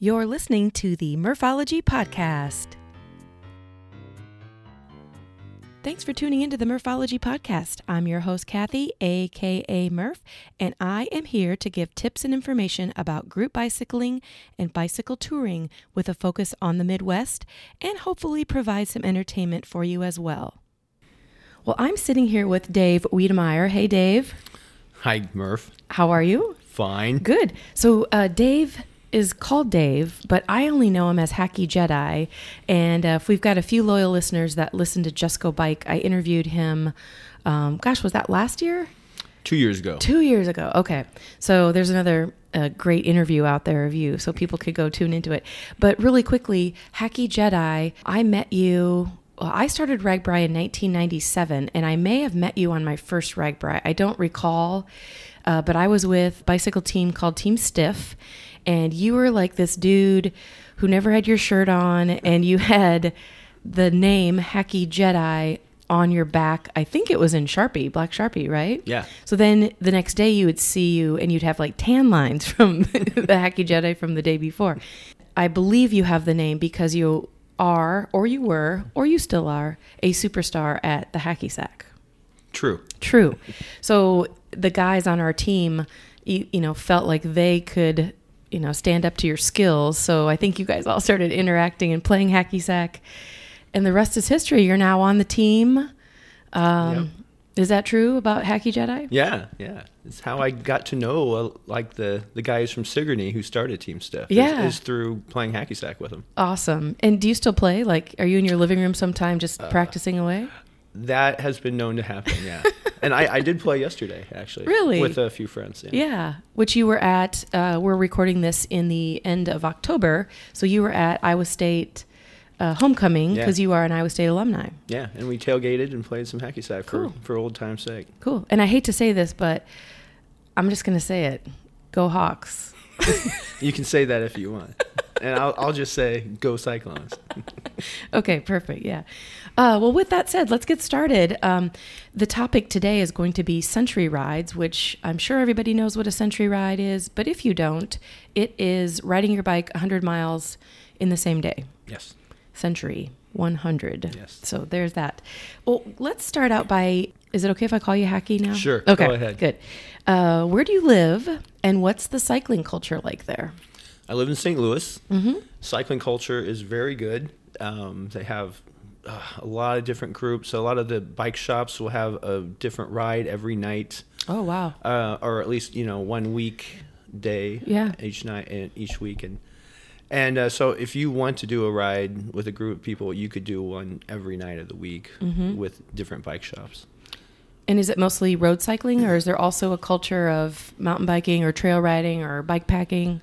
You're listening to the Murphology Podcast. Thanks for tuning into the Murphology Podcast. I'm your host, Kathy, aka Murph, and I am here to give tips and information about group bicycling and bicycle touring with a focus on the Midwest and hopefully provide some entertainment for you as well. Well, I'm sitting here with Dave Wiedemeyer. Hey, Dave. Hi, Murph. How are you? Fine. Good. So, uh, Dave is called Dave, but I only know him as Hacky Jedi. And uh, if we've got a few loyal listeners that listen to Just Go Bike, I interviewed him. Um, gosh, was that last year? Two years ago. Two years ago. Okay. So there's another uh, great interview out there of you, so people could go tune into it. But really quickly, Hacky Jedi, I met you. Well, I started RAGBRAI in 1997, and I may have met you on my first RAGBRAI. I don't recall, uh, but I was with a bicycle team called Team Stiff, and you were like this dude who never had your shirt on, and you had the name Hacky Jedi on your back. I think it was in Sharpie, black Sharpie, right? Yeah. So then the next day you would see you and you'd have like tan lines from the Hacky Jedi from the day before. I believe you have the name because you are, or you were, or you still are, a superstar at the Hacky Sack. True. True. So the guys on our team, you, you know, felt like they could, you know, stand up to your skills. So I think you guys all started interacting and playing hacky sack, and the rest is history. You're now on the team. Um, Yep. Is that true about Hacky Jedi? Yeah, yeah. It's how I got to know uh, like the the guys from Sigourney who started Team Stiff. Yeah. Is, through playing hacky sack with them. Awesome. And do you still play? Like, are you in your living room sometime just practicing away? That has been known to happen. Yeah. and I, I did play yesterday actually. Really? With a few friends. Yeah. Yeah, which you were at. Uh, we're recording this in the end of October, so you were at Iowa State uh, homecoming Yeah. because you are an Iowa State alumni. Yeah, and we tailgated and played some hacky sack Cool. for for old time's sake. Cool. And I hate to say this, but I'm just going to say it. Go Hawks. You can say that if you want. and I'll I'll just say go Cyclones. Okay, perfect. Yeah. Uh, well, with that said, let's get started. Um, the topic today is going to be century rides, which I'm sure everybody knows what a century ride is, but if you don't, it is riding your bike 100 miles in the same day. yes. Century 100. Yes. So there's that. Well, let's start out by is it okay if I call you Hacky now? Sure, go Okay. ahead. Good. Uh, where do you live and what's the cycling culture like there? I live in St. Louis. Mm-hmm. Cycling culture is very good. Um, they have uh, a lot of different groups. So a lot of the bike shops will have a different ride every night, Oh, wow. uh, or at least you know one week day Yeah. each night and each week and and uh, so if you want to do a ride with a group of people, you could do one every night of the week Mm-hmm. with different bike shops. And is it mostly road cycling or is there also a culture of mountain biking or trail riding or bike packing?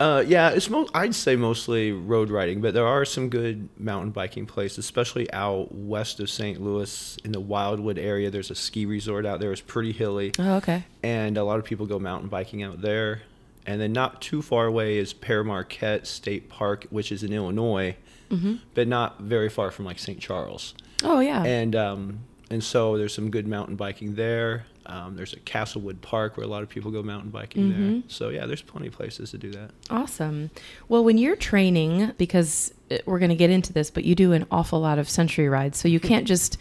Uh, yeah, it's mo- I'd say mostly road riding, but there are some good mountain biking places, especially out west of St. Louis in the Wildwood area. There's a ski resort out there. It's pretty hilly, Oh, okay. and a lot of people go mountain biking out there. And then not too far away is Pere Marquette State Park, which is in Illinois, Mm-hmm. but not very far from like St. Charles. Oh, yeah. And um, and so there's some good mountain biking there. Um, there's a Castlewood Park where a lot of people go mountain biking there. Mhm. So yeah, there's plenty of places to do that. Awesome. Well, when you're training, because uh, we're going to get into this, but you do an awful lot of century rides, so you can't just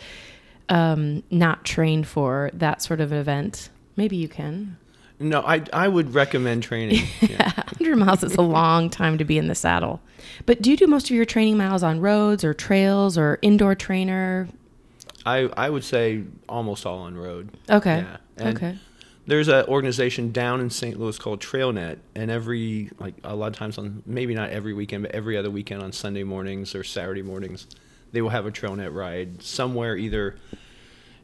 um, not train for that sort of event. Maybe you can. No, I I would recommend training. Yeah. 100 miles is a long time to be in the saddle. But do you do most of your training miles on roads or trails or indoor trainer? I I would say almost all on road. Okay. Yeah. And okay. There's an organization down in St. Louis called TrailNet, and every like a lot of times on maybe not every weekend, but every other weekend on Sunday mornings or Saturday mornings, they will have a TrailNet ride somewhere either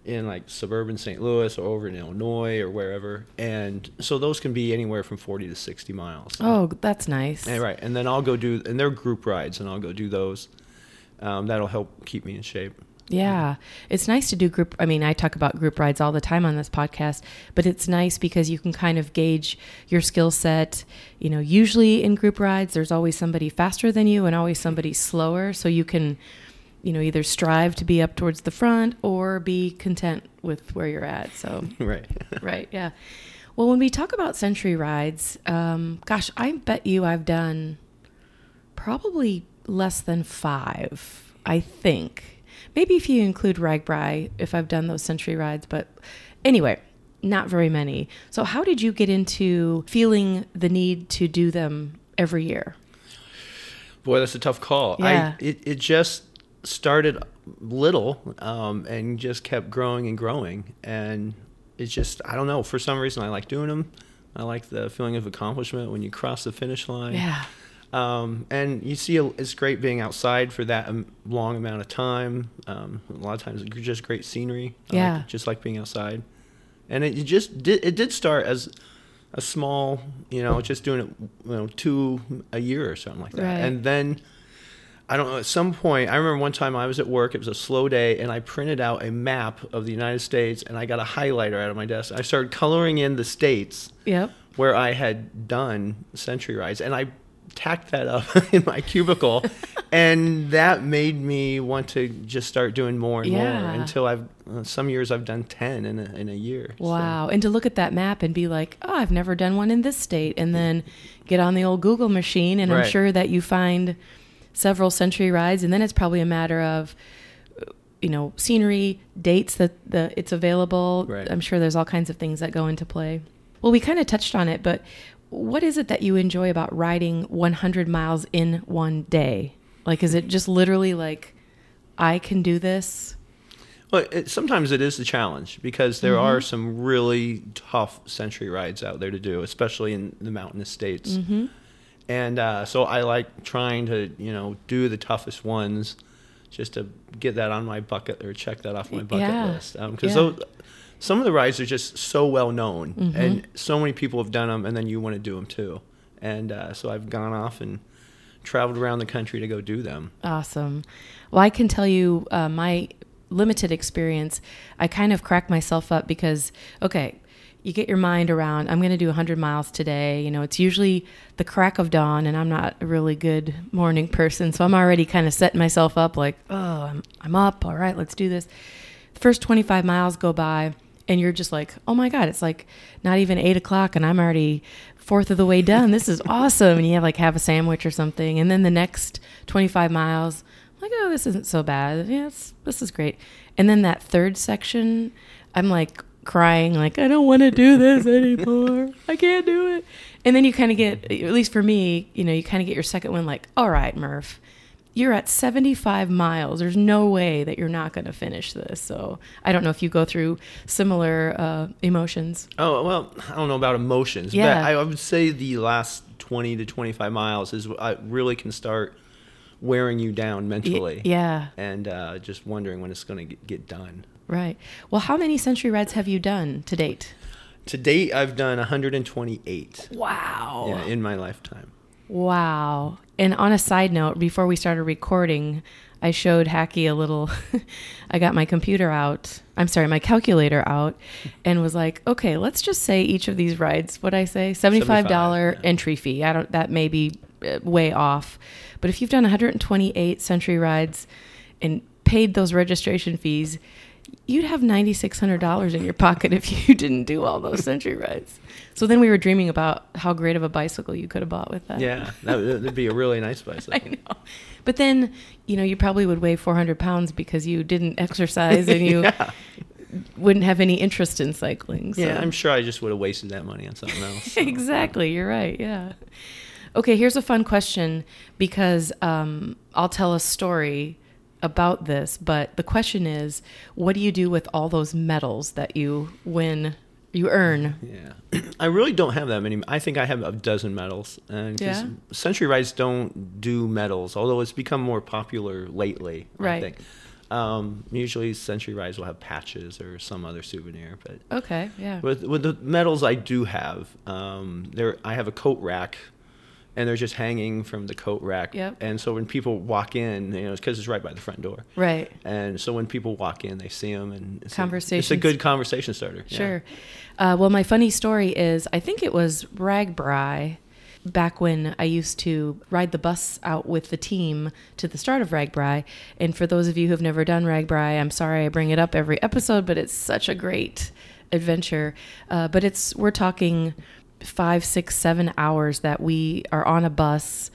in like suburban St. Louis or over in Illinois or wherever. And so those can be anywhere from 40 to 60 miles. Oh, that's nice. And, right. And then I'll go do, and they're group rides, and I'll go do those. Um, that'll help keep me in shape. Yeah. It's nice to do group. I mean, I talk about group rides all the time on this podcast, but it's nice because you can kind of gauge your skill set. You know, usually in group rides, there's always somebody faster than you and always somebody slower. So you can, you know, either strive to be up towards the front or be content with where you're at. So, right. right. Yeah. Well, when we talk about century rides, um, gosh, I bet you I've done probably less than five, I think. Maybe if you include RAGBRAI, if I've done those century rides, but anyway, not very many. So, how did you get into feeling the need to do them every year? Boy, that's a tough call. Yeah. I it, it just started little um, and just kept growing and growing, and it's just I don't know. For some reason, I like doing them. I like the feeling of accomplishment when you cross the finish line. Yeah. Um, and you see, it's great being outside for that um, long amount of time. Um, a lot of times, it's just great scenery. Yeah. like, just like being outside. And it, it just did. It did start as a small, you know, just doing it, you know, two a year or something like that. Right. And then, I don't know. At some point, I remember one time I was at work. It was a slow day, and I printed out a map of the United States, and I got a highlighter out of my desk. I started coloring in the states Yep. where I had done century rides, and I tacked that up in my cubicle, and that made me want to just start doing more and Yeah. more until I've uh, some years I've done ten in a, in a year. So- Wow. And to look at that map and be like, oh, I've never done one in this state. And then get on the old Google machine. And I'm sure that you find several century rides. And then it's probably a matter of, uh, you know, scenery, dates that the it's available. Right. I'm sure there's all kinds of things that go into play. Well, we kind of touched on it, but what is it that you enjoy about riding 100 miles in one day? Like, is it just literally like, I can do this? Well, it, sometimes it is a challenge because there Mm-hmm. are some really tough century rides out there to do, especially in the mountainous states. Mm-hmm. And uh, so I like trying to, you know, do the toughest ones, just to get that on my bucket or check that off my bucket Yeah. list. Because Yeah. Some of the rides are just so well known, Mm-hmm. and so many people have done them, and then you want to do them too. And uh, so I've gone off and traveled around the country to go do them. Awesome. Well, I can tell you uh, my limited experience. I kind of crack myself up because, okay, you get your mind around, I'm going to do 100 miles today. You know, it's usually the crack of dawn, and I'm not a really good morning person. So I'm already kind of setting myself up like, oh, I'm, I'm up. All right, let's do this. The first 25 miles go by, and you're just like, oh my God, it's like not even eight o'clock, and I'm already fourth of the way done. This is awesome. And you have like have a sandwich or something. And then the next 25 miles, like, oh, this isn't so bad. Yes, this is great. And then that third section, I'm like crying, like, I don't want to do this anymore. I can't do it. And then you kind of get, at least for me, you know, you kind of get your second one, like, all right, Murph, you're at 75 miles. There's no way that you're not going to finish this. So I don't know if you go through similar uh, emotions. Oh well, I don't know about emotions, Yeah. but I, I would say the last twenty to twenty-five miles is uh, really can start wearing you down Y- mentally, yeah, and uh, just wondering when it's going to get, get done. right. Well, how many century rides have you done to date? To date, I've done 128 Wow. yeah, in my lifetime. Wow. And on a side note, before we started recording, I showed Hacky a little. I got my computer out. I'm sorry, my calculator out, and was like, okay, let's just say each of these rides. What I say, seventy-five dollar yeah. entry fee. I don't. That may be uh, way off, but if you've done 128 century rides and paid those registration fees, you'd have $9,600 in your pocket if you didn't do all those century rides. So then we were dreaming about how great of a bicycle you could have bought with that. Yeah, that would be a really nice bicycle. I know. But then, you know, you probably would weigh 400 pounds because you didn't exercise and you yeah. wouldn't have any interest in cycling. So. yeah, I'm sure I just would have wasted that money on something else. so. exactly. You're right. Yeah. Okay, here's a fun question because um, I'll tell a story about this, but the question is what do you do with all those medals that you win, you earn? Yeah, I really don't have that many. I think I have a dozen medals, and Yeah? Century Rides don't do medals, although it's become more popular lately. I think. Um, usually, Century Rides will have patches or some other souvenir, but Okay, yeah. with with the medals I do have, um, there I have a coat rack, and they're just hanging from the coat rack. Yep. And so when people walk in, you know, because it's right by the front door. Right. And so when people walk in, they see them, and it's a, it's a good conversation starter. yeah. Sure. Uh, well, my funny story is I think it was RAGBRAI back when I used to ride the bus out with the team to the start of RAGBRAI. And for those of you who've never done RAGBRAI, I'm sorry I bring it up every episode, but it's such a great adventure. Uh, but it's we're talking five, six, seven hours that we are on a bus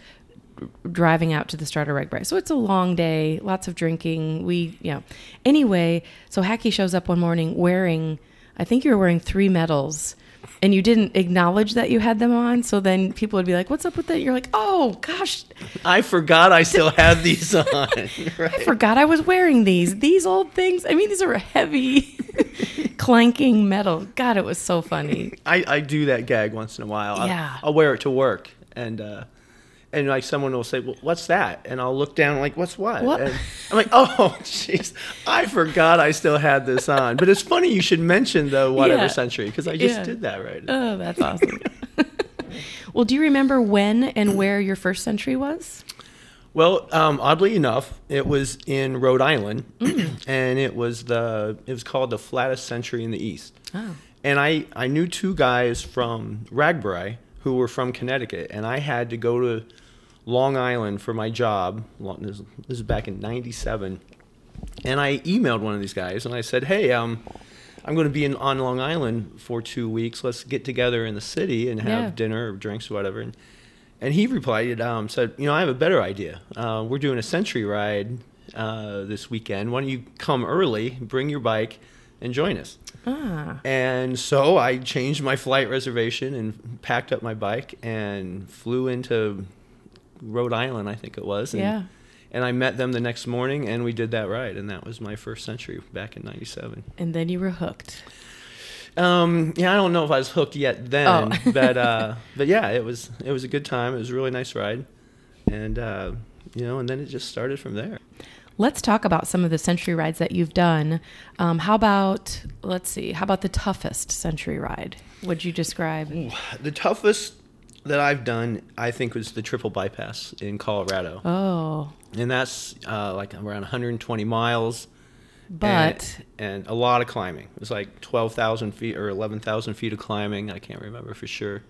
driving out to the start of RAGBRAI. So it's a long day, lots of drinking. We, you know. Anyway, so Hacky shows up one morning wearing, I think you were wearing three medals and you didn't acknowledge that you had them on. So then people would be like, "What's up with that?" You're like, "Oh gosh, I forgot I still had these on. right. I forgot I was wearing these. These old things. I mean, these are heavy, clanking metal. God, it was so funny. I, I do that gag once in a while. I'll, Yeah. I'll wear it to work, and uh, and like someone will say, well, "What's that?" And I'll look down, like, "What's what?" What? And I'm like, "Oh, jeez, I forgot I still had this on." But it's funny you should mention the whatever Yeah. century because I just Yeah. did that right. Oh, that's awesome. well, do you remember when and where your first century was? Well, um, oddly enough, it was in Rhode Island, Mm. and it was the it was called the flattest century in the East. Oh. And I, I knew two guys from RAGBRAI who were from Connecticut, and I had to go to Long Island for my job. This, this is back in '97, and I emailed one of these guys, and I said, "Hey, um, I'm going to be in, on Long Island for two weeks. Let's get together in the city and have Yeah. dinner or drinks or whatever." And, and he replied, um, said, "You know, I have a better idea. Uh, we're doing a century ride uh, this weekend. Why don't you come early, bring your bike, and join us?" Ah. And so I changed my flight reservation and packed up my bike and flew into Rhode Island, I think it was. And, Yeah. And I met them the next morning and we did that ride. And that was my first century back in 97. And then you were hooked. Um, yeah, I don't know if I was hooked yet then, Oh. but, uh, but yeah, it was, it was a good time. It was a really nice ride. And, uh, you know, and then it just started from there. Let's talk about some of the century rides that you've done. Um, how about, let's see, how about the toughest century ride? Would you describe? The toughest that I've done, I think, was the triple bypass in Colorado. Oh, and that's uh, like around 120 miles. But and, and a lot of climbing. It was like 12,000 feet or 11,000 feet of climbing. I can't remember for sure,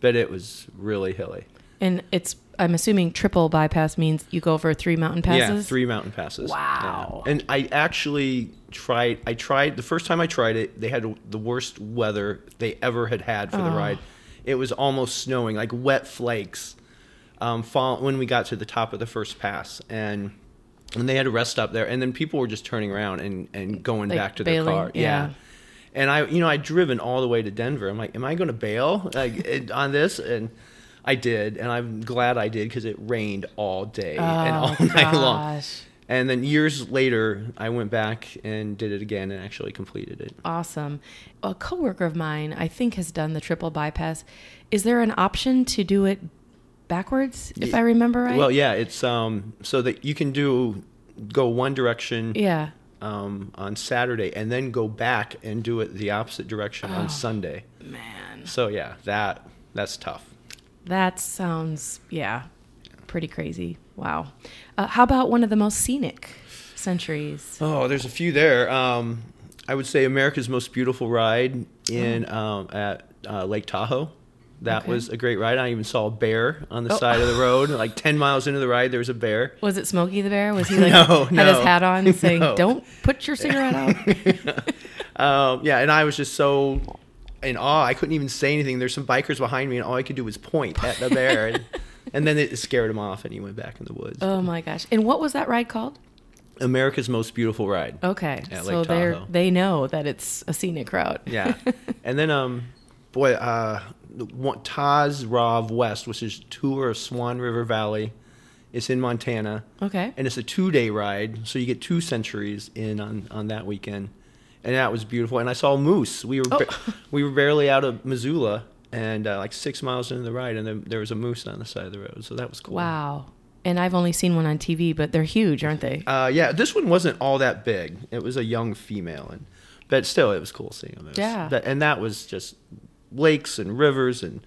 but it was really hilly. and it's I'm assuming triple bypass means you go over three mountain passes. Yeah, three mountain passes. Wow. Yeah. And I actually tried. I tried the first time I tried it. They had the worst weather they ever had had for the Oh. ride. It was almost snowing, like wet flakes. Um, fall when we got to the top of the first pass, and and they had to rest up there, and then people were just turning around and and going Like back to bailing, their car. yeah. And I, you know, I'd driven all the way to Denver. I'm like, am I going to bail like on this? And I did, and I'm glad I did because it rained all day and all Oh, night long. And then years later, I went back and did it again and actually completed it. Awesome. A coworker of mine, I think, has done the triple bypass. Is there an option to do it backwards, if Ye- I remember right? Well, yeah, it's um so that you can do go one direction Yeah. um, on Saturday and then go back and do it the opposite direction Oh. on Sunday. Man, So yeah, that that's tough. that sounds yeah, pretty crazy. Wow. Uh, how about one of the most scenic centuries? Oh, there's a few there. Um, I would say America's most beautiful ride in um, at uh, Lake Tahoe. That. Okay. was a great ride. I even saw a bear on the Oh. side of the road. Like ten miles into the ride, there was a bear. Was it Smokey the Bear? Was he like No, had no. his hat on and saying, No. "Don't put your cigarette out"? Um, yeah, and I was just so in awe. I couldn't even say anything. There's some bikers behind me, and all I could do was point at the bear. and, and then it scared him off, and he went back in the woods. oh my gosh! And what was that ride called? America's most beautiful ride. Okay, so they they know that it's a scenic route. Yeah, and then um, boy, uh, TOSRV West, which is tour of Swan River Valley. It's in Montana, okay. and it's a two-day ride, so you get two centuries in on on that weekend, and that was beautiful. And I saw moose. We were Oh. ba- we were barely out of Missoula, and uh, like six miles into the ride, and then there was a moose on the side of the road, so that was cool. Wow. And I've only seen one on TV, but they're huge, aren't they? Uh, yeah, this one wasn't all that big. It was a young female, and but still, it was cool seeing them. Was- Yeah. that- and that was just lakes and rivers, and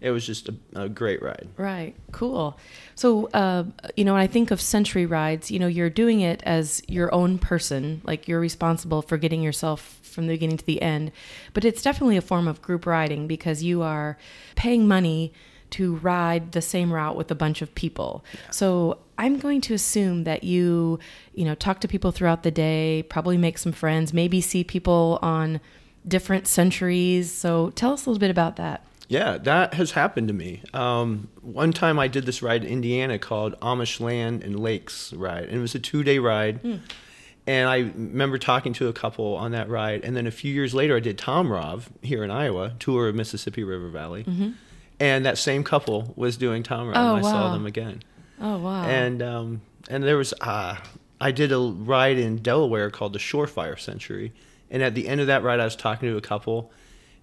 it was just a, a great ride. Right. Cool. So, uh, you know, when I think of century rides, you know, you're doing it as your own person, like you're responsible for getting yourself from the beginning to the end. But it's definitely a form of group riding because you are paying money to ride the same route with a bunch of people. So I'm going to assume that you, you know, talk to people throughout the day, probably make some friends, maybe see people on different centuries. So tell us a little bit about that. Yeah, that has happened to me. Um, one time I did this ride in Indiana called Amish Land and Lakes Ride, and it was a two day ride. Hmm. And I remember talking to a couple on that ride. And then a few years later, I did TOMRV here in Iowa, tour of Mississippi River Valley. And that same couple was doing TOMRV, Oh, and I saw them again. Oh wow. And um, and there was uh, I did a ride in Delaware called the Shorefire Century, and at the end of that ride, I was talking to a couple,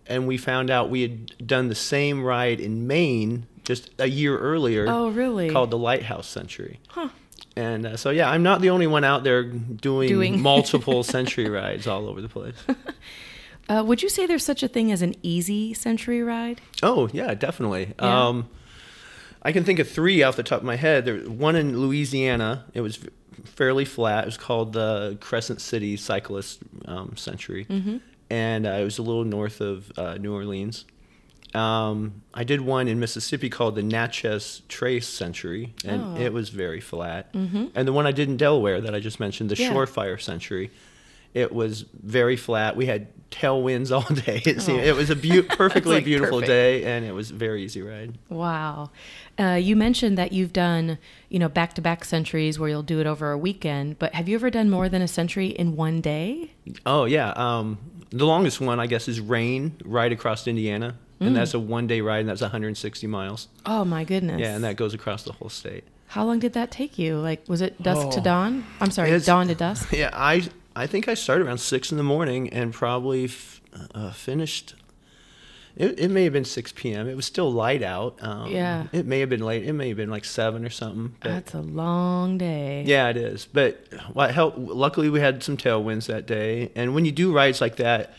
and we found out we had done the same ride in Maine just a year earlier. Oh, really? Called the Lighthouse Century. Huh. And uh, so yeah, I'm not the only one out there doing, Doing- multiple century rides all over the place. Uh, would you say there's such a thing as an easy century ride? Oh yeah, definitely. Yeah. Um, I can think of three off the top of my head. There one in Louisiana. It was fairly flat. It was called the Crescent City Cyclist um, Century, Mm-hmm. and uh, it was a little north of uh, New Orleans. Um, I did one in Mississippi called the Natchez Trace Century, and Oh. it was very flat. Mm-hmm. And the one I did in Delaware that I just mentioned, the Yeah. Shorefire Century, it was very flat. We had tailwinds all day. It, seemed, Oh. it was a beau- perfectly like beautiful perfect. day, and it was a very easy ride. Wow. Uh, you mentioned that you've done, you know, back to back centuries where you'll do it over a weekend, but have you ever done more than a century in one day? Oh yeah, um, the longest one I guess is RAIN, right across Indiana, Mm. and that's a one-day ride, and that's 160 miles. Oh my goodness. Yeah, and that goes across the whole state. How long did that take you? Like, was it dusk to Oh. dawn? I'm sorry, It's- dawn to dusk? Yeah, I I think I started around six in the morning and probably f- uh, finished. It, it may have been 6 p.m. It was still light out. Um, Yeah. It may have been late. It may have been like seven or something. That's a long day. Yeah, it is. But what helped? Luckily, we had some tailwinds that day. And when you do rides like that,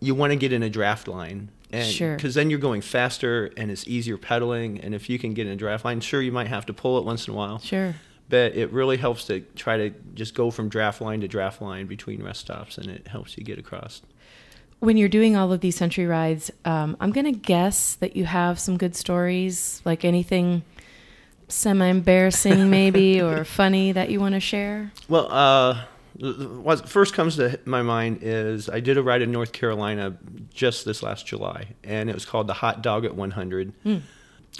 you want to get in a draft line, and Sure. because then you're going faster and it's easier pedaling. And if you can get in a draft line, sure, you might have to pull it once in a while, Sure. But it really helps to try to just go from draft line to draft line between rest stops, and it helps you get across. When you're doing all of these century rides, um, I'm going to guess that you have some good stories, like anything semi embarrassing, maybe, or funny that you want to share. Well, uh, what first comes to my mind is I did a ride in North Carolina just this last July, and it was called the Hot Doggett 100.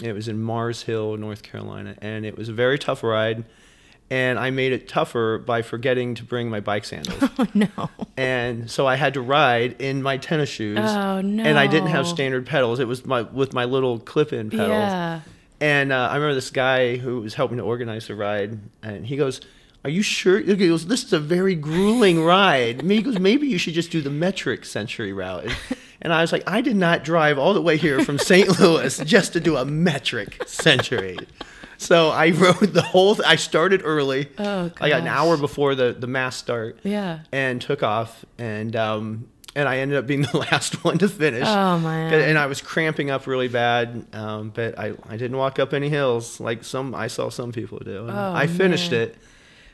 It was in Mars Hill, North Carolina, and it was a very tough ride. And I made it tougher by forgetting to bring my bike sandals. Oh, no. and so I had to ride in my tennis shoes. Oh, no! And I didn't have standard pedals. It was my with my little clip-in pedals. Yeah. And uh, I remember this guy who was helping to organize the ride, and he goes, "Are you sure?" He goes, "This is a very grueling ride." He goes, "Maybe you should just do the metric century route." And, I was like, "I did not drive all the way here from St. Louis just to do a metric century." So I rode the whole. Th- I started early. Oh, I got an hour before the the mass start Yeah. and took off and um and I ended up being the last one to finish. Oh, man. And I was cramping up really bad, um, but I, I didn't walk up any hills like some I saw some people do. And Oh, I finished man. it,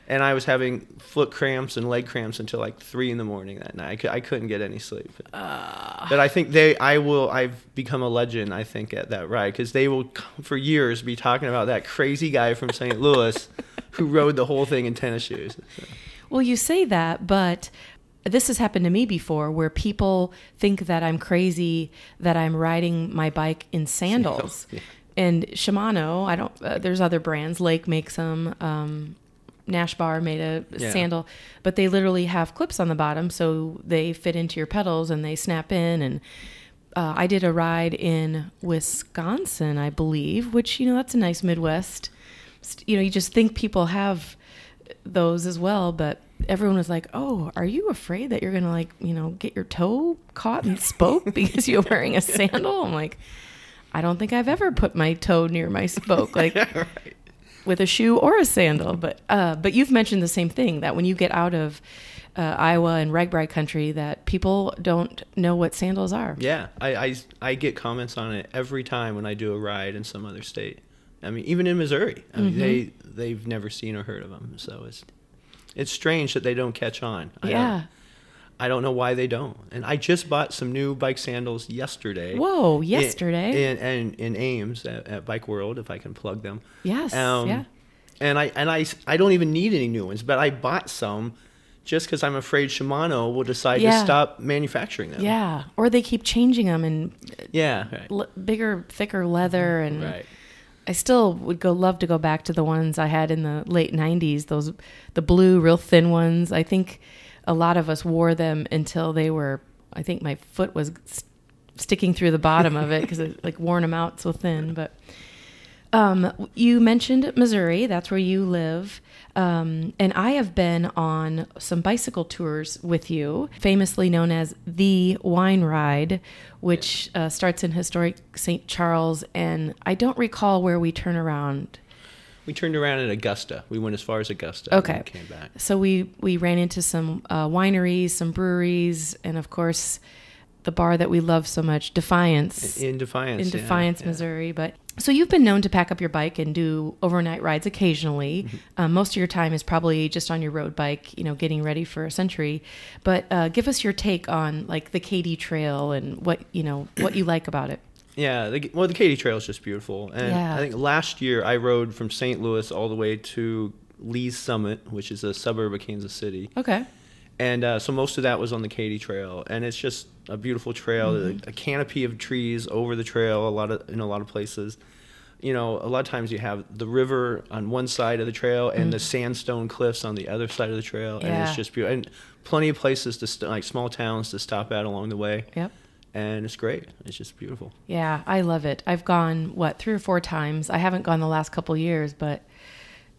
and I was having foot cramps and leg cramps until like three in the morning that night. I, couldn't get any sleep. Ah. But I think they I will I've become a legend I think at that ride because they will for years be talking about that crazy guy from St. Louis who rode the whole thing in tennis shoes. So. Well, you say that, but this has happened to me before where people think that I'm crazy that I'm riding my bike in sandals. Yeah. And Shimano, I don't, uh, there's other brands, Lake makes them. Um, Nashbar made a Yeah. sandal, but they literally have clips on the bottom so they fit into your pedals and they snap in. And uh, I did a ride in Wisconsin, I believe, which, you know, that's a nice Midwest. You know, you just think people have those as well, but everyone was like, "Oh, are you afraid that you're going to like, you know, get your toe caught in spoke because you're wearing a sandal?" I'm like, "I don't think I've ever put my toe near my spoke like right. With a shoe or a sandal." But uh but you've mentioned the same thing that when you get out of uh, Iowa and RAGBRAI country that people don't know what sandals are. Yeah, I, I, I get comments on it every time when I do a ride in some other state. I mean, even in Missouri, I mean, they they've never seen or heard of them. So it's it's strange that they don't catch on. I Yeah. don't, I don't know why they don't. And I just bought some new bike sandals yesterday. Whoa, in- yesterday. In in, in Ames at, at Bike World, if I can plug them. yes. Um, yeah. And I and I I don't even need any new ones, but I bought some just because I'm afraid Shimano will decide Yeah. to stop manufacturing them. Yeah, or they keep changing them and Yeah. Right. l- bigger, thicker leather, and Right. I still would go love to go back to the ones I had in the late '90s. Those the blue, real thin ones. I think a lot of us wore them until they were. I think my foot was s- sticking through the bottom of it because it like worn them out so thin. But um, you mentioned Missouri. That's where you live. Um, and I have been on some bicycle tours with you, famously known as the Wine Ride, which uh, starts in historic St. Charles. And I don't recall where we turn around. We turned around at Augusta. We went as far as Augusta. Okay. And came back. So we we ran into some uh, wineries, some breweries, and of course, the bar that we love so much, Defiance. In Defiance. in yeah, Defiance, yeah. Missouri. But so you've been known to pack up your bike and do overnight rides occasionally. Mm-hmm. Um, most of your time is probably just on your road bike, you know, getting ready for a century. But uh, give us your take on like the Katy Trail and what you know what you like about it. Yeah, the, well, the Katy Trail is just beautiful, and Yeah. I think last year I rode from St. Louis all the way to Lee's Summit, which is a suburb of Kansas City, Okay. and uh, so most of that was on the Katy Trail, and it's just a beautiful trail, Mm-hmm. a, a canopy of trees over the trail, a lot of in a lot of places. You know, a lot of times you have the river on one side of the trail and the sandstone cliffs on the other side of the trail, and Mm. It's just beautiful. And plenty of places to st- like small towns to stop at along the way, Yep. And it's great. It's just beautiful. Yeah, I love it. I've gone what three or four times. I haven't gone the last couple years, but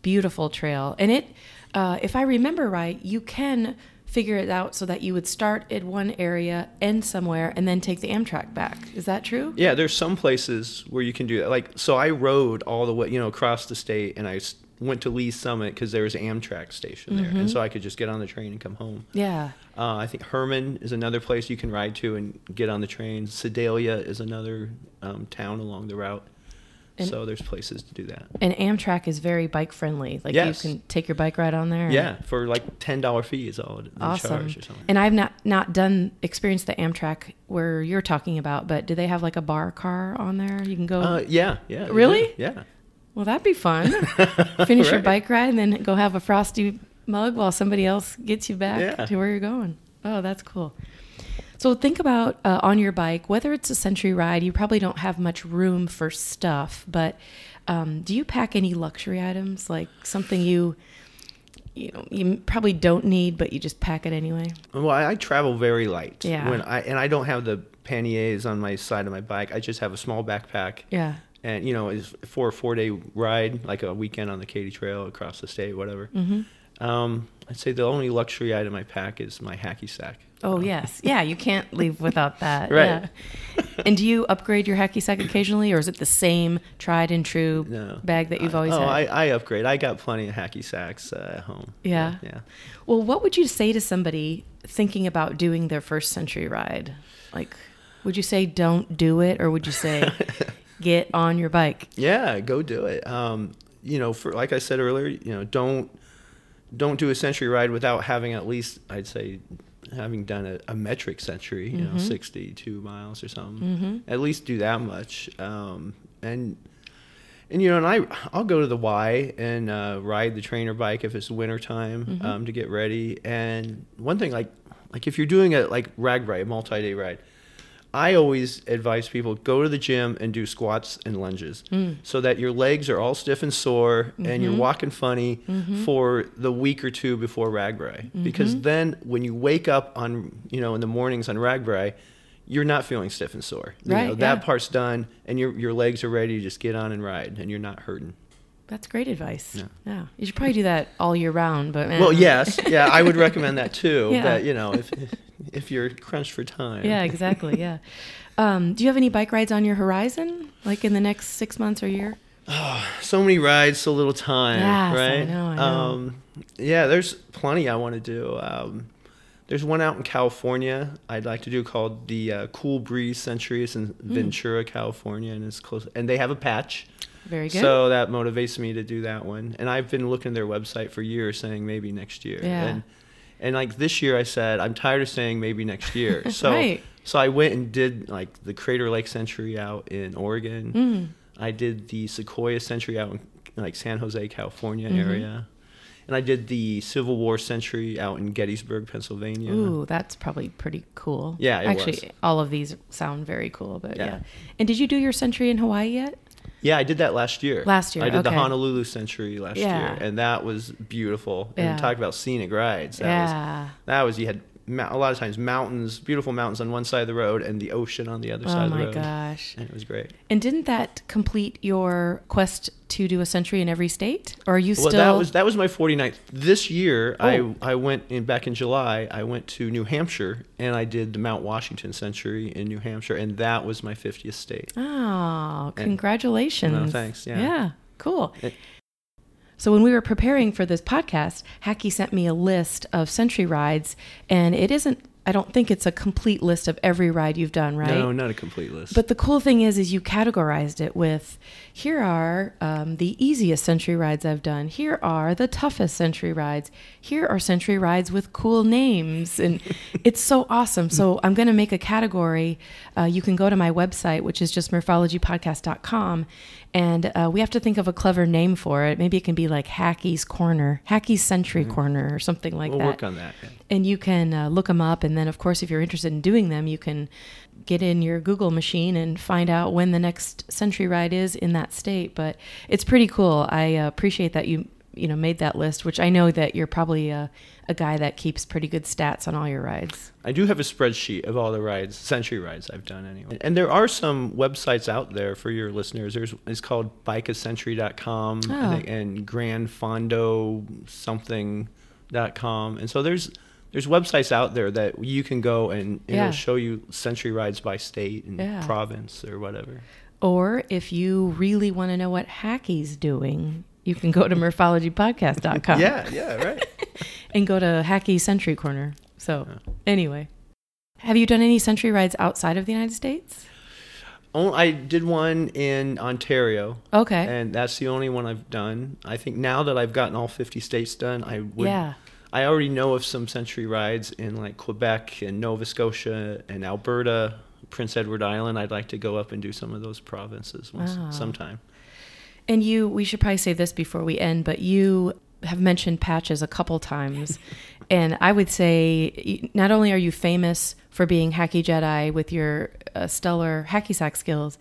beautiful trail. And it, uh, if I remember right, you can figure it out so that you would start at one area, end somewhere, and then take the Amtrak back. Is that true? Yeah, there's some places where you can do that. Like, so I rode all the way, you know, across the state, and I went to Lee's Summit because there was Amtrak station there, and so I could just get on the train and come home. Yeah. Uh, I think Hermann is another place you can ride to and get on the train. Sedalia is another um, town along the route. And- so there's places to do that. And Amtrak is very bike friendly. Like Yes. you can take your bike ride on there. Yeah, for like ten dollar fees, all they Awesome. charge or something. And I've not not done experienced the Amtrak where you're talking about, but do they have like a bar car on there? You can go. Uh, yeah, yeah. Really? Yeah. Well, that'd be fun. Finish your bike ride and then go have a frosty mug while somebody else gets you back Yeah. to where you're going. Oh, that's cool. So think about uh, on your bike, whether it's a century ride, you probably don't have much room for stuff, but um, do you pack any luxury items, like something you, you know, you probably don't need, but you just pack it anyway? Well, I, I travel very light. Yeah. When I and I don't have the panniers on my side of my bike. I just have a small backpack. Yeah. And you know, it's for a four day ride, like a weekend on the Katy Trail across the state, whatever. hmm Um, I'd say the only luxury item I pack is my hacky sack. Oh yes, yeah. You can't leave without that. Right. Yeah. And do you upgrade your hacky sack occasionally, or is it the same tried and true No. bag that you've always oh, had? I, I upgrade. I got plenty of hacky sacks uh, at home. Yeah. Yeah. Well, what would you say to somebody thinking about doing their first century ride? Like, would you say don't do it, or would you say get on your bike? Yeah, go do it. Um, you know, for like I said earlier, you know, don't don't do a century ride without having at least I'd say having done a, a metric century, you know, Mhm. 62 miles or something. Mm-hmm. At least do that much. Um, and and you know, and I I'll go to the Y and uh, ride the trainer bike if it's winter time Mhm. um, to get ready. And one thing like like if you're doing a like rag ride, a multi day ride, I always advise people go to the gym and do squats and lunges Mm. so that your legs are all stiff and sore and you're Mhm. walking funny Mhm. for the week or two before RAGBRAI. Because Mhm. then when you wake up on, you know, in the mornings on RAGBRAI, you're not feeling stiff and sore. You Right, know, that yeah. part's done and your your legs are ready to just get on and ride and you're not hurting. That's great advice. Yeah. Yeah. You should probably do that all year round. But Well, eh. yes. Yeah, I would recommend that too. Yeah. But, you know, if if you're crunched for time. Yeah, exactly. Yeah. Um, do you have any bike rides on your horizon, like in the next six months or year? Oh, so many rides, so little time, Yes, I right? know, I know. Um, yeah, there's plenty I want to do. Um, there's one out in California I'd like to do called the uh, Cool Breeze Century. It's in Hmm. Ventura, California, and it's close. And they have a patch, Very good. so that motivates me to do that one. And I've been looking at their website for years, saying maybe next year. Yeah. And, and like this year, I said I'm tired of saying maybe next year. So Right. so I went and did like the Crater Lake Century out in Oregon. Mm. I did the Sequoia Century out in like San Jose, California Mhm. area. and I did the Civil War Century out in Gettysburg, Pennsylvania. Ooh, that's probably pretty cool. Yeah, actually, was. all of these sound very cool. But yeah. Yeah. And did you do your century in Hawaii yet? Yeah, I did that last year. Last year, I did the. Honolulu Century last Yeah. year, and that was beautiful. Yeah. And talk about scenic rides. That Yeah. was that was you had a lot of times mountains, beautiful mountains on one side of the road, and the ocean on the other Oh side of the oh my gosh. And it was great. And didn't that complete your quest to do a century in every state? Or are you Well, still that was that was my 49th. This year, Oh. I I went in back in July. I went to New Hampshire and I did the Mount Washington Century in New Hampshire, and that was my 50th state. Oh, And- congratulations. No, thanks, yeah. Yeah, cool. It- so when we were preparing for this podcast, Hacky sent me a list of century rides, and it isn't I don't think it's a complete list of every ride you've done, right? No, not a complete list. But the cool thing is, is you categorized it with, here are um, the easiest century rides I've done. Here are the toughest century rides. Here are century rides with cool names, and it's so awesome. So I'm going to make a category. Uh, you can go to my website, which is just murphologypodcast.com, and uh, we have to think of a clever name for it. Maybe it can be like Hacky's Corner, Hacky's Century Corner, or something like that. we'll work on that. yeah. and you can uh, look them up and then of course if you're interested in doing them you can get in your google machine and find out when the next century ride is in that state but it's pretty cool i uh, appreciate that you you know made that list which i know that you're probably a, a guy that keeps pretty good stats on all your rides I do have a spreadsheet of all the rides, century rides I've done anyway. And there are some websites out there for your listeners. There's it's called bikeacentury.com Oh. Think, and grandfondo something.com. And so there's there's websites out there that you can go and Yeah. it'll show you century rides by state and Yeah. province or whatever. or if you really want to know what hacky's doing you can go to murphologypodcast.com Yeah, yeah, right. and go to Hacky Century Corner. So, anyway, have you done any century rides outside of the United States? Oh, I did one in Ontario. Okay. And that's the only one I've done. I think now that I've gotten all 50 states done, I would. yeah. I already know of some century rides in like Quebec and Nova Scotia and Alberta, Prince Edward Island. I'd like to go up and do some of those provinces once, Wow. sometime. And you, we should probably say this before we end, but you have mentioned patches a couple times. and I would say not only are you famous for being Hacky Jedi with your uh, stellar hacky sack skills,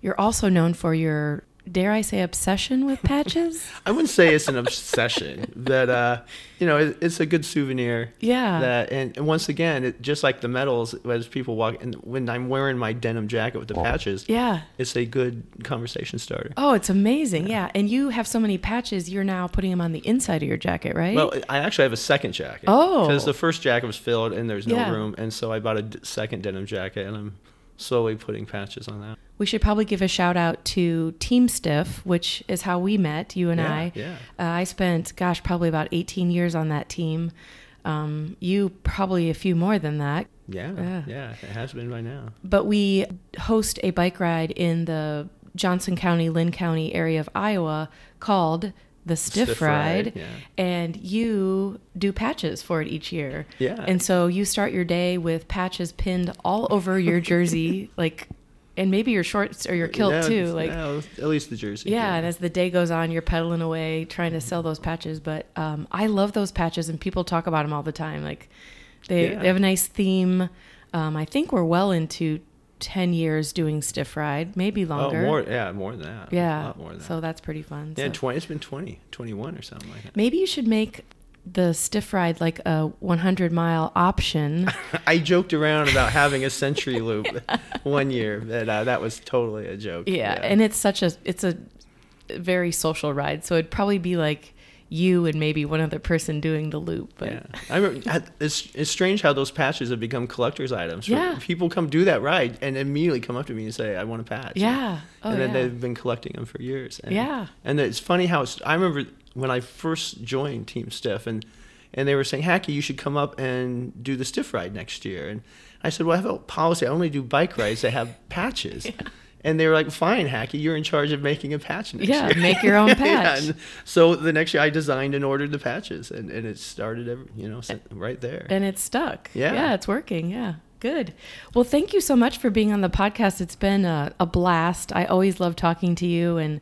you're also known for your, dare I say, obsession with patches? I wouldn't say it's an obsession, that uh, you know, it, it's a good souvenir. Yeah. That and, and once again, it, just like the medals, as people walk, and when I'm wearing my denim jacket with the patches, yeah. it's a good conversation starter. Oh, it's amazing. Yeah. And you have so many patches, you're now putting them on the inside of your jacket, right? Well, I actually have a second jacket. Oh. because the first jacket was filled and there's no Yeah. room, and so I bought a d- second denim jacket, and I'm slowly putting patches on that. we should probably give a shout out to Team Stiff, which is how we met, you and Yeah, I. yeah. Uh, I spent, gosh, probably about 18 years on that team. Um, you probably a few more than that. Yeah, Yeah. yeah, it has been by now. But we host a bike ride in the Johnson County, Linn County area of Iowa called the Stiff, Stiff Ride. Ride, yeah. And you do patches for it each year. Yeah. And so you start your day with patches pinned all over your jersey, like, and maybe your shorts or your kilt Yeah, too. Like, yeah, at least the jersey. yeah, and as the day goes on, you're pedaling away trying to sell those patches. But um, I love those patches, and people talk about them all the time. Like they, Yeah. they have a nice theme. Um, I think we're well into ten years doing stiff ride, maybe longer. Oh, longer. more, yeah, more than that. Yeah. a yeah, lot more than that. so that's pretty fun. yeah, So 20, it's been 20, 21 or something like that. maybe you should make the stiff ride like a 100 mile option. I joked around about having a century loop one year, but uh, that was totally a joke. yeah, and it's such a it's a very social ride, so it'd probably be like you and maybe one other person doing the loop. But Yeah, I remember, it's it's strange how those patches have become collector's items. Yeah. people come do that ride and immediately come up to me and say, "I want a patch." Yeah. Oh, and then yeah. they've been collecting them for years. And, Yeah. and it's funny how it's, I remember when I first joined Team Stiff and and they were saying, "Hacky, you should come up and do the stiff ride next year." And I said, "Well, I have a policy. I only do bike rides that have patches." And they were like, "Fine, Hacky, you're in charge of making a patch next Yeah, year." make your own Yeah, patch. and so the next year, I designed and ordered the patches, and, and it started, every, you know, right there. and it stuck. Yeah. Yeah, it's working. Yeah. Good. Well, thank you so much for being on the podcast. It's been a, a blast. I always love talking to you and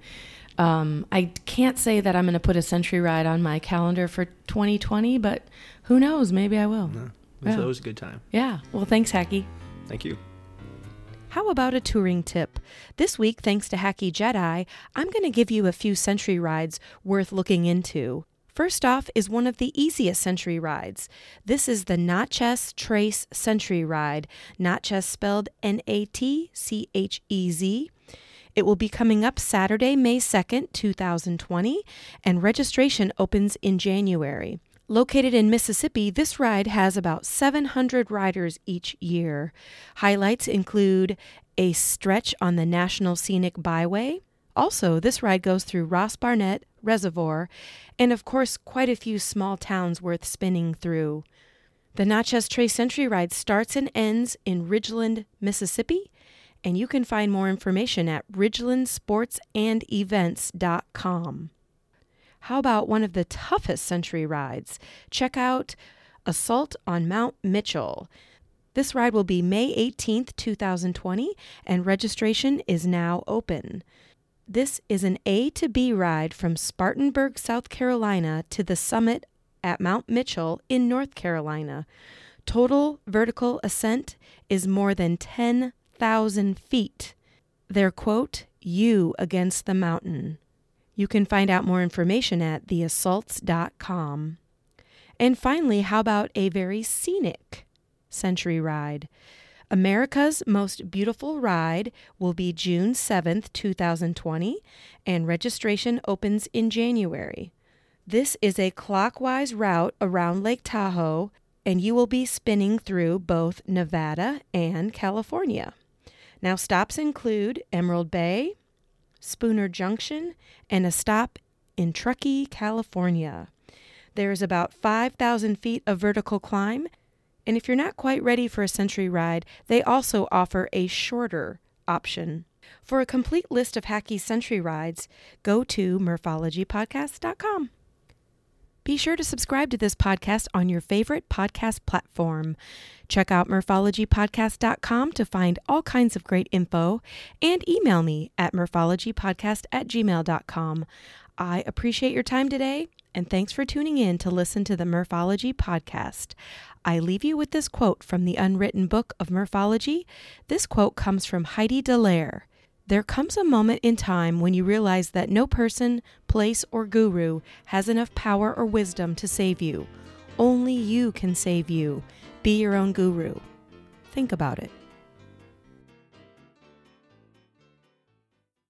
Um, I can't say that I'm going to put a century ride on my calendar for 2020, but who knows? Maybe I will. No, it was Yeah. always a good time. Yeah. Well, thanks, Hacky. Thank you. How about a touring tip? This week, thanks to Hacky Jedi, I'm going to give you a few century rides worth looking into. First off is one of the easiest century rides. This is the Natchez Trace Century Ride. Natchez spelled N A T C H E Z. It will be coming up Saturday, May 2nd, 2020, and registration opens in January. Located in Mississippi, this ride has about 700 riders each year. Highlights include a stretch on the National Scenic Byway. Also, this ride goes through Ross Barnett Reservoir, and of course, quite a few small towns worth spinning through. The Natchez Trace Century Ride starts and ends in Ridgeland, Mississippi, and you can find more information at ridgelandsportsandevents.com. How about one of the toughest century rides? Check out Assault on Mount Mitchell. This ride will be May 18th, 2020, and registration is now open. This is an A to B ride from Spartanburg, South Carolina to the summit at Mount Mitchell in North Carolina. Total vertical ascent is more than 10,000 feet. Their quote, You against the mountain. You can find out more information at theassaults.com. And finally, how about a very scenic century ride? America's Most Beautiful Ride will be June 7th, 2020, and registration opens in January. This is a clockwise route around Lake Tahoe, and you will be spinning through both Nevada and California. Now, stops include Emerald Bay, Spooner Junction, and a stop in Truckee, California. There is about 5,000 feet of vertical climb, and if you're not quite ready for a century ride, they also offer a shorter option. For a complete list of Hacky Century rides, go to murphologypodcast.com. Be sure to subscribe to this podcast on your favorite podcast platform. Check out murphologypodcast.com to find all kinds of great info and email me at murphologypodcast at gmail.com. I appreciate your time today and thanks for tuning in to listen to the Murphology podcast. I leave you with this quote from the unwritten book of Murphology. This quote comes from Heidi Dallaire. There comes a moment in time when you realize that no person, place, or guru has enough power or wisdom to save you. Only you can save you. Be your own guru. Think about it.